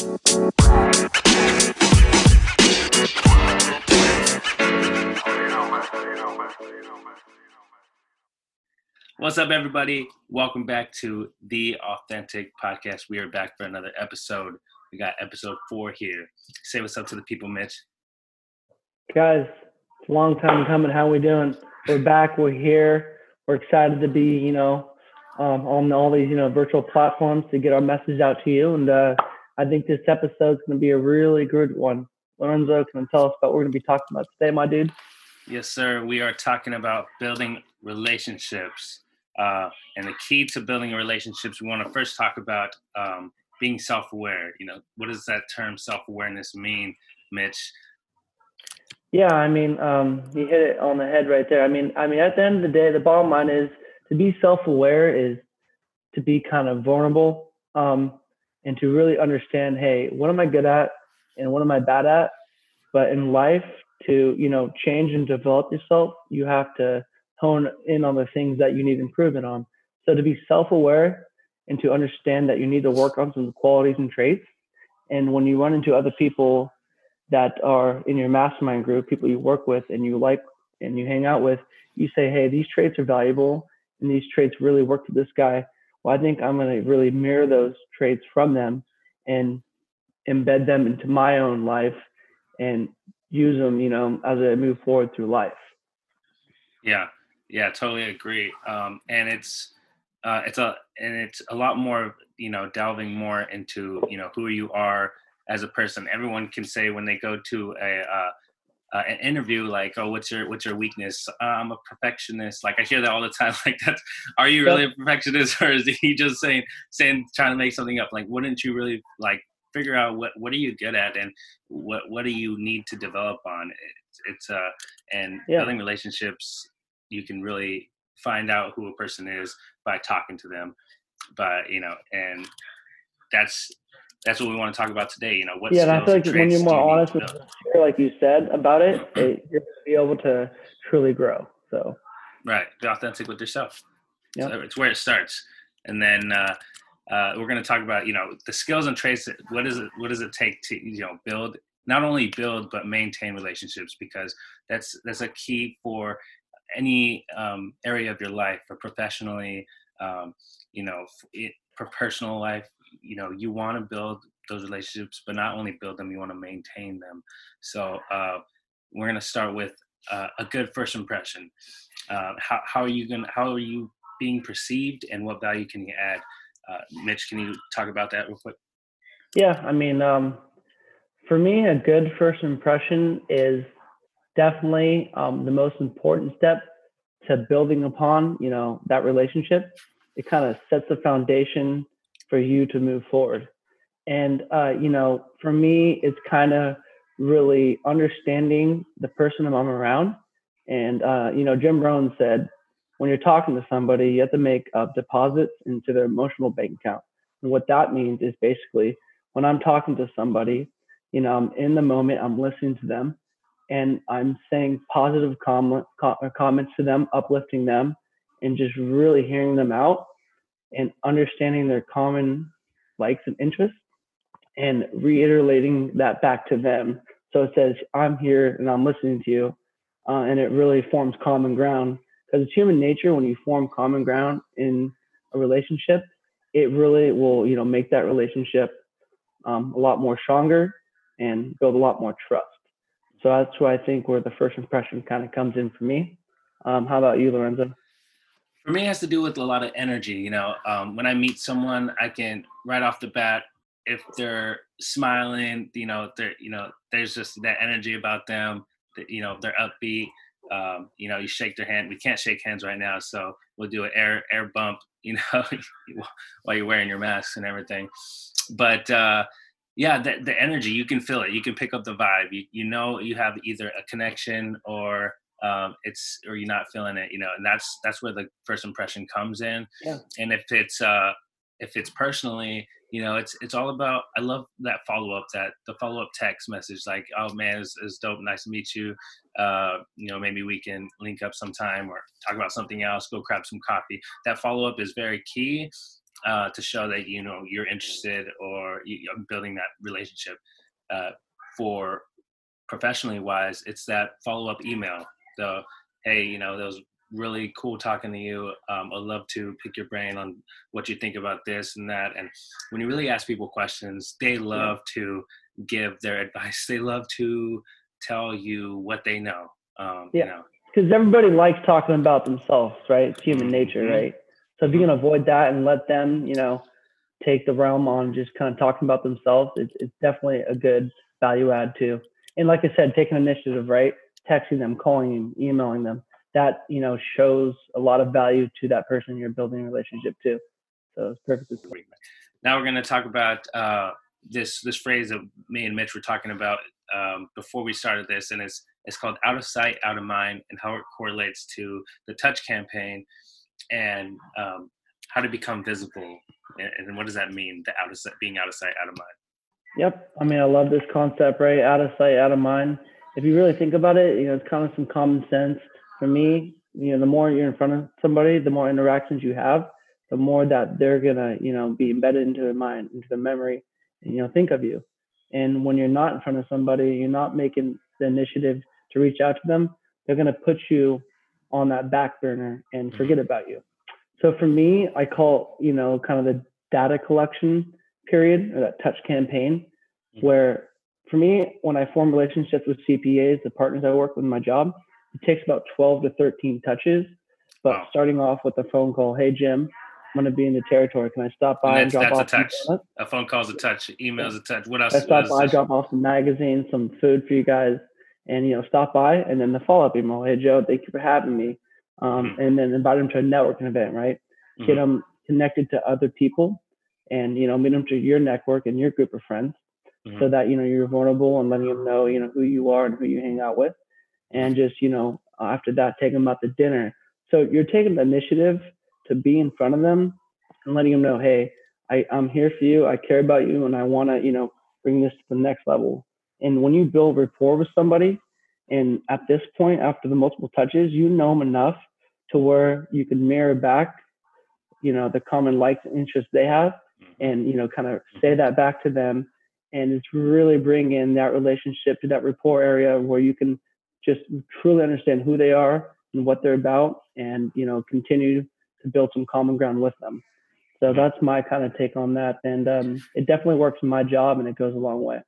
What's up, everybody? Welcome back to the Authentic Podcast. We are back for another episode. We got episode four here. Say what's up to the people, Mitch. Guys, it's a long time coming. How we doing? We're back. We're here. We're excited to be, you know, um, on all these, you know, virtual platforms to get our message out to you. And uh, I think this episode is going to be a really good one. Lorenzo, can you tell us about what we're going to be talking about today, my dude? Yes, sir. We are talking about building relationships. Uh, and the key to building relationships, we want to first talk about um, being self-aware. You know, what does that term self-awareness mean, Mitch? Yeah, I mean, um, you hit it on the head right there. I mean, I mean, at the end of the day, the bottom line is to be self-aware is to be kind of vulnerable um, and to really understand, hey, what am I good at and what am I bad at? But in life, to you know, change and develop yourself, you have to hone in on the things that you need improvement on. So to be self-aware and to understand that you need to work on some qualities and traits. And when you run into other people that are in your mastermind group, people you work with and you like and you hang out with, you say, hey, these traits are valuable and these traits really work for this guy. Well, I think I'm going to really mirror those traits from them and embed them into my own life and use them, you know, as I move forward through life. Yeah, yeah, totally agree. Um, and it's uh, it's a and it's a lot more you know delving more into you know who you are as a person. Everyone can say when they go to a uh, uh, an interview like, "Oh, what's your what's your weakness?" Uh, I'm a perfectionist. Like I hear that all the time. Like that's are you really a perfectionist or is he just saying saying trying to make something up? Like wouldn't you really like figure out what what are you good at and what what do you need to develop on? It's, it's uh and yeah. building relationships you can really find out who a person is by talking to them but you know and that's that's what we want to talk about today you know what yeah and i feel like when you're more honest with like you said about it, it you're going to be able to truly grow so. Right be authentic with yourself. Yeah so it's where it starts. And then uh, uh, we're going to talk about you know the skills and traits what is it what does it take to you know build not only build but maintain relationships because that's that's a key for any um, area of your life or professionally, um, you know, it, for personal life, you know, you want to build those relationships, but not only build them, you want to maintain them. So uh, we're going to start with uh, a good first impression. Uh, how, how are you going? How are you being perceived, and what value can you add? Uh, Mitch, can you talk about that real quick? Yeah, I mean, um, for me, a good first impression is definitely um, the most important step to building upon, you know, that relationship. It kind of sets the foundation for you to move forward. And, uh, you know, for me, it's kind of really understanding the person I'm around. And, uh, you know, Jim Rohn said, when you're talking to somebody, you have to make uh, deposits into their emotional bank account. And what that means is basically when I'm talking to somebody, you know, I'm in the moment, I'm listening to them, and I'm saying positive com- com- comments to them, uplifting them, and just really hearing them out and understanding their common likes and interests and reiterating that back to them. So it says, I'm here and I'm listening to you. Uh, and it really forms common ground because it's human nature when you form common ground in a relationship, it really will, you know, make that relationship um, a lot more stronger and build a lot more trust. So that's where I think where the first impression kind of comes in for me. Um, how about you, Lorenzo? For me, it has to do with a lot of energy. You know, um, when I meet someone, I can right off the bat, if they're smiling, you know, they're, you know, there's just that energy about them. That you know, they're upbeat. Um, you know, you shake their hand. We can't shake hands right now, so we'll do an air air bump. You know, while you're wearing your mask and everything. But uh, yeah the, the energy you can feel it you can pick up the vibe you, you know you have either a connection or um, it's or you're not feeling it you know and that's that's where the first impression comes in yeah. and if it's uh if it's personally you know it's it's all about i love that follow-up that the follow-up text message like oh man it's, it's dope nice to meet you uh you know maybe we can link up sometime or talk about something else go grab some coffee that follow-up is very key uh, to show that you know you're interested or you're building that relationship. Uh, for professionally wise, it's that follow up email. So, hey, you know, that was really cool talking to you. Um, I'd love to pick your brain on what you think about this and that. And when you really ask people questions, they love yeah. to give their advice. They love to tell you what they know. Um, yeah. You know. Because everybody likes talking about themselves, right? It's human mm-hmm. nature, mm-hmm. right? So if you can avoid that and let them, you know, take the realm on just kind of talking about themselves, it's, it's definitely a good value add too. And like I said, taking initiative, right? Texting them, calling them, emailing them. That you know shows a lot of value to that person you're building a relationship to. So it's perfect. Now we're going to talk about uh, this this phrase that me and Mitch were talking about um, before we started this, and it's it's called out of sight, out of mind, and how it correlates to the touch campaign and um, how to become visible, and, and, what does that mean? The out of sight, being out of sight, out of mind. Yep. I mean, I love this concept, right? Out of sight, out of mind. If you really think about it, you know, it's kind of some common sense. For me, you know, the more you're in front of somebody, the more interactions you have, the more that they're gonna, you know, be embedded into their mind, into the memory, and you know, think of you. And when you're not in front of somebody, you're not making the initiative to reach out to them. They're gonna put you on that back burner and mm-hmm. forget about you. So for me, I call, you know, kind of the data collection period or that touch campaign mm-hmm. where for me, when I form relationships with CPAs, the partners I work with in my job, it takes about 12 to 13 touches. But wow. starting off with a phone call, hey, Jim, I'm going to be in the territory. Can I stop by and drop that's off? A touch. A phone call's a touch. Email's a touch. What else? I stop by, drop off some magazines, some food for you guys, and you know, stop by, and then the follow up email. Hey, Joe, thank you for having me. Um, mm-hmm. And then invite them to a networking event, right? Mm-hmm. Get them connected to other people and you know meet them to your network and your group of friends mm-hmm. so that you know you're vulnerable and letting them know you know who you are and who you hang out with and just you know after that take them out to dinner. So you're taking the initiative to be in front of them and letting them know hey I, i'm here for you. I care about you and i want to you know bring this to the next level. And when you build rapport with somebody and at this point after the multiple touches you know them enough to where you can mirror back you know the common likes and interests they have and you know kind of say that back to them and it's really bring in that relationship to that rapport area where you can just truly understand who they are and what they're about and you know continue to build some common ground with them. So mm-hmm. that's my kind of take on that and um, it definitely works in my job and it goes a long way.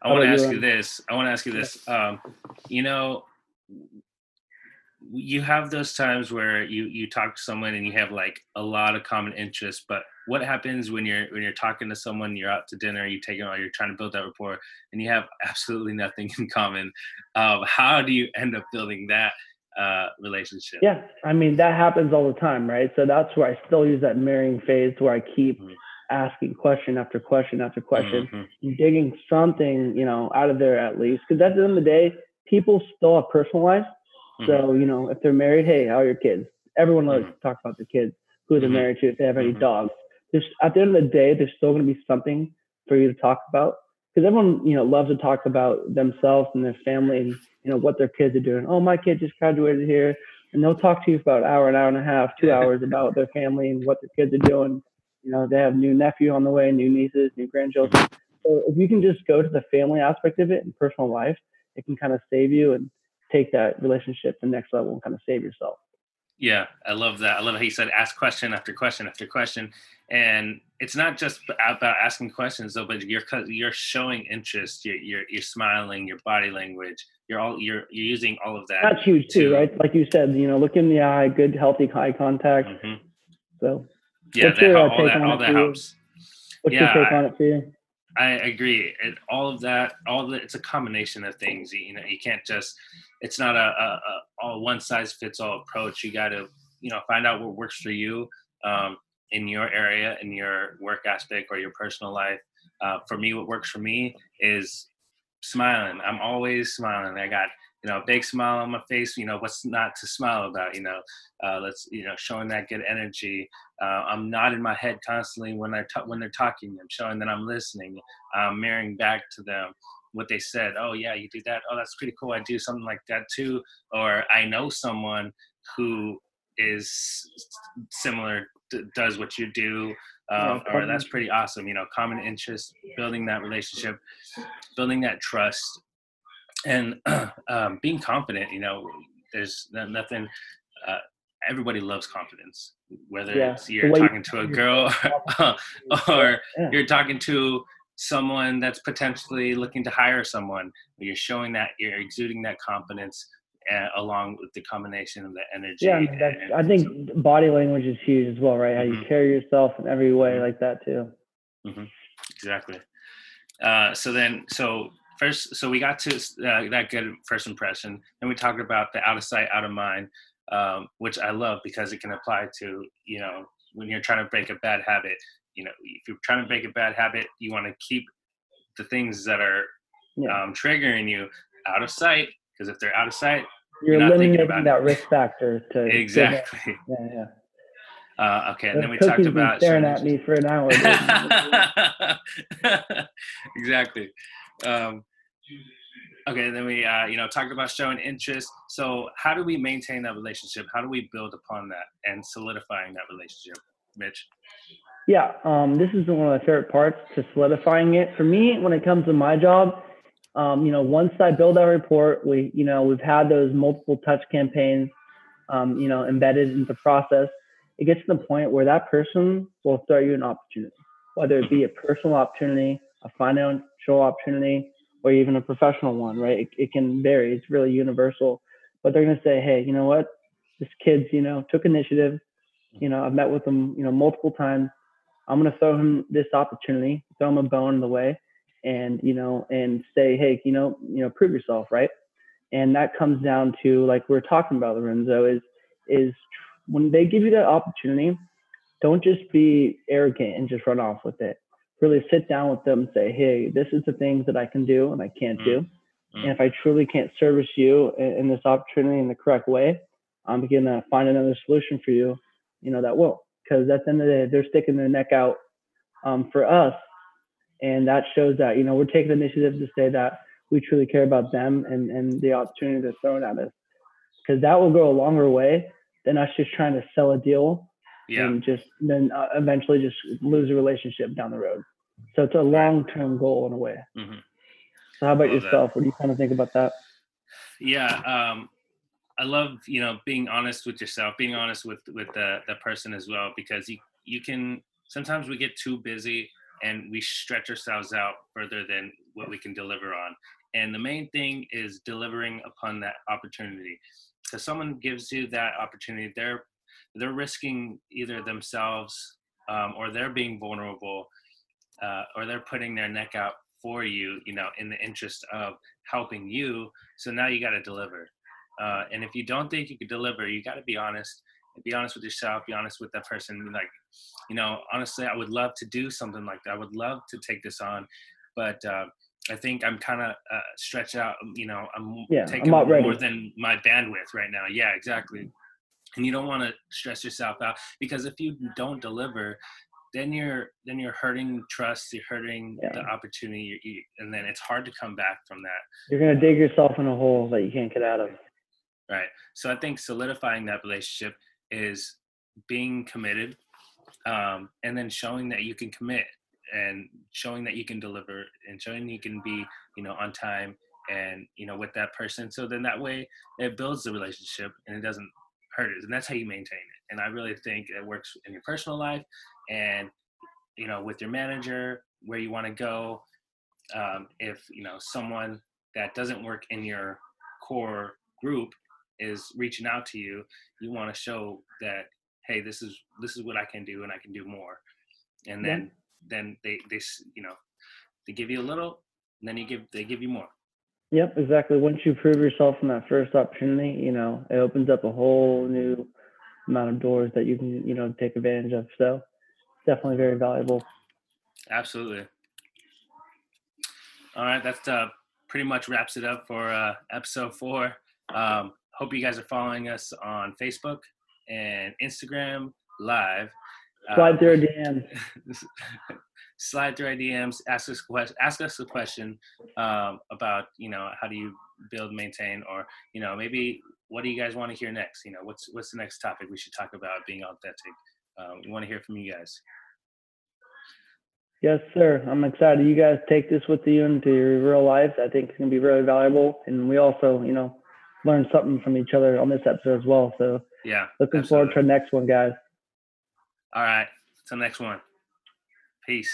I want to ask you this. I want to ask you this. Um, you know you have those times where you you talk to someone and you have like a lot of common interests but what happens when you're when you're talking to someone you're out to dinner you take or you're trying to build that rapport and you have absolutely nothing in common um, how do you end up building that uh, relationship yeah i mean that happens all the time right so that's where i still use that marrying phase where i keep mm-hmm. asking question after question after question mm-hmm. digging something you know out of there at least because at the end of the day people still have personal lives so, mm-hmm. you know, if they're married, hey, how are your kids? Everyone loves mm-hmm. to talk about the kids, who they're mm-hmm. married to, if they have any mm-hmm. dogs. There's, at the end of the day, there's still going to be something for you to talk about because everyone, you know, loves to talk about themselves and their family and, you know, what their kids are doing. Oh, my kid just graduated here. And they'll talk to you for about an hour, an hour and a half, two hours about their family and what their kids are doing. You know, they have new nephew on the way, new nieces, new grandchildren. So if you can just go to the family aspect of it and personal life, it can kind of save you and take that relationship to the next level and kind of save yourself. Yeah, I love that. I love how he said ask question after question after question, and it's not just about asking questions though, but you're you're showing interest. You're you're, you're smiling. Your body language. You're all you're you're using all of that. That's huge too, right? Like you said, you know, look in the eye, good healthy eye contact. Mm-hmm. So yeah, that, all, that, all that helps. What's yeah, your take I, on it for you? I agree. And all of that, all it, it's a combination of things. You know, you can't just. It's not a, a, a one size fits all approach. You got to, you know, find out what works for you um, in your area, in your work aspect or your personal life. Uh, for me, what works for me is smiling. I'm always smiling. I got you know, a big smile on my face. You know, what's not to smile about? You know, uh, let's you know, showing that good energy. Uh, I'm nodding my head constantly when I t- when they're talking. I'm showing that I'm listening. I'm mirroring back to them what they said. Oh yeah, you do that. Oh, that's pretty cool. I do something like that too. Or I know someone who is similar d- does what you do, um, or that's pretty awesome. You know, common interest, building that relationship, building that trust, and um, being confident. You know, there's nothing. Uh, everybody loves confidence, whether yeah. it's you're talking to a girl or yeah. you're talking to someone that's potentially looking to hire someone. You're showing that you're exuding that confidence uh, along with the combination of the energy. Yeah, and, I think so, body language is huge as well, right? How mm-hmm. you carry yourself in every way mm-hmm. like that too. Mm-hmm. Exactly. Uh, so then, so first, so we got to uh, that good first impression. Then we talked about the out of sight, out of mind, um, which I love because it can apply to you know when you're trying to break a bad habit. You know, if you're trying to break a bad habit, you want to keep the things that are yeah. um, triggering you out of sight because if they're out of sight, you're, you're eliminating that risk factor to exactly. Yeah, yeah. Uh, okay, and then we talked about staring at me for an hour. exactly. Um, okay, then we uh, you know talked about showing interest. So how do we maintain that relationship? How do we build upon that and solidifying that relationship, Mitch? Yeah, um, this is one of my favorite parts to solidifying it. For me, when it comes to my job, um, you know, once I build our report, we, you know, we've had those multiple touch campaigns, um, you know, embedded into the process. It gets to the point where that person will throw you an opportunity, whether it be a personal opportunity, a financial opportunity, or even a professional one, right? It, it can vary. It's really universal. But they're going to say, hey, you know what? This kid's, you know, took initiative. You know, I've met with him, you know, multiple times. I'm going to throw him this opportunity, throw him a bone in the way and you know and say hey you know you know prove yourself right and that comes down to like we are talking about lorenzo is is when they give you that opportunity don't just be arrogant and just run off with it really sit down with them and say hey this is the things that i can do and i can't do. Mm-hmm. and if i truly can't service you in, in this opportunity in the correct way i'm going to find another solution for you you know that will. Because at the end of the day they're sticking their neck out um, for us. And that shows that you know we're taking initiative to say that we truly care about them and and the opportunity they're throwing at us. Because that will go a longer way than us just trying to sell a deal yeah. and just then uh, eventually just lose a relationship down the road so it's a long-term goal in a way mm-hmm. so how about yourself that. what do you kind of think about that yeah um I love you know being honest with yourself, being honest with with the the person as well, because you you can sometimes we get too busy and we stretch ourselves out further than what we can deliver on. And the main thing is delivering upon that opportunity. Because someone gives you that opportunity, they're they're risking either themselves um, or they're being vulnerable uh, or they're putting their neck out for you, you know, in the interest of helping you. So now you got to deliver. Uh, and if you don't think you could deliver, you got to be honest be honest with yourself be honest with that person like you know honestly i would love to do something like that i would love to take this on but uh, i think i'm kind of uh, stretched out you know i'm yeah, taking I'm more ready. than my bandwidth right now yeah exactly and you don't want to stress yourself out because if you don't deliver then you're then you're hurting trust you're hurting yeah. the opportunity you, and then it's hard to come back from that. You're going to dig yourself in a hole that you can't get out of. Right. So i think solidifying that relationship is being committed um, and then showing that you can commit and showing that you can deliver and showing you can be you know on time and you know with that person. So then that way it builds the relationship and it doesn't hurt it and that's how you maintain it and i really think it works in your personal life and you know with your manager where you want to go um, if you know someone that doesn't work in your core group is reaching out to you, you want to show that hey, this is this is what I can do and I can do more. And then yeah. then they they you know they give you a little, and then you give they give you more. Yep, exactly. Once you prove yourself in that first opportunity, you know, it opens up a whole new amount of doors that you can, you know, take advantage of. So definitely very valuable. Absolutely. All right, that's uh, pretty much wraps it up for uh, episode four. Um, hope you guys are following us on Facebook and Instagram live. Slide um, through our DMs. slide through our DMs. Ask us question. Ask us a question um, about you know how do you build, maintain, or you know maybe what do you guys want to hear next? You know what's what's the next topic we should talk about being authentic. um, we want to hear from you guys. Yes, sir. I'm excited. You guys take this with you into your real lives. I think it's going to be really valuable. And we also, you know, learn something from each other on this episode as well. So Yeah. looking forward to the next one, guys. All right. Till next one. Peace.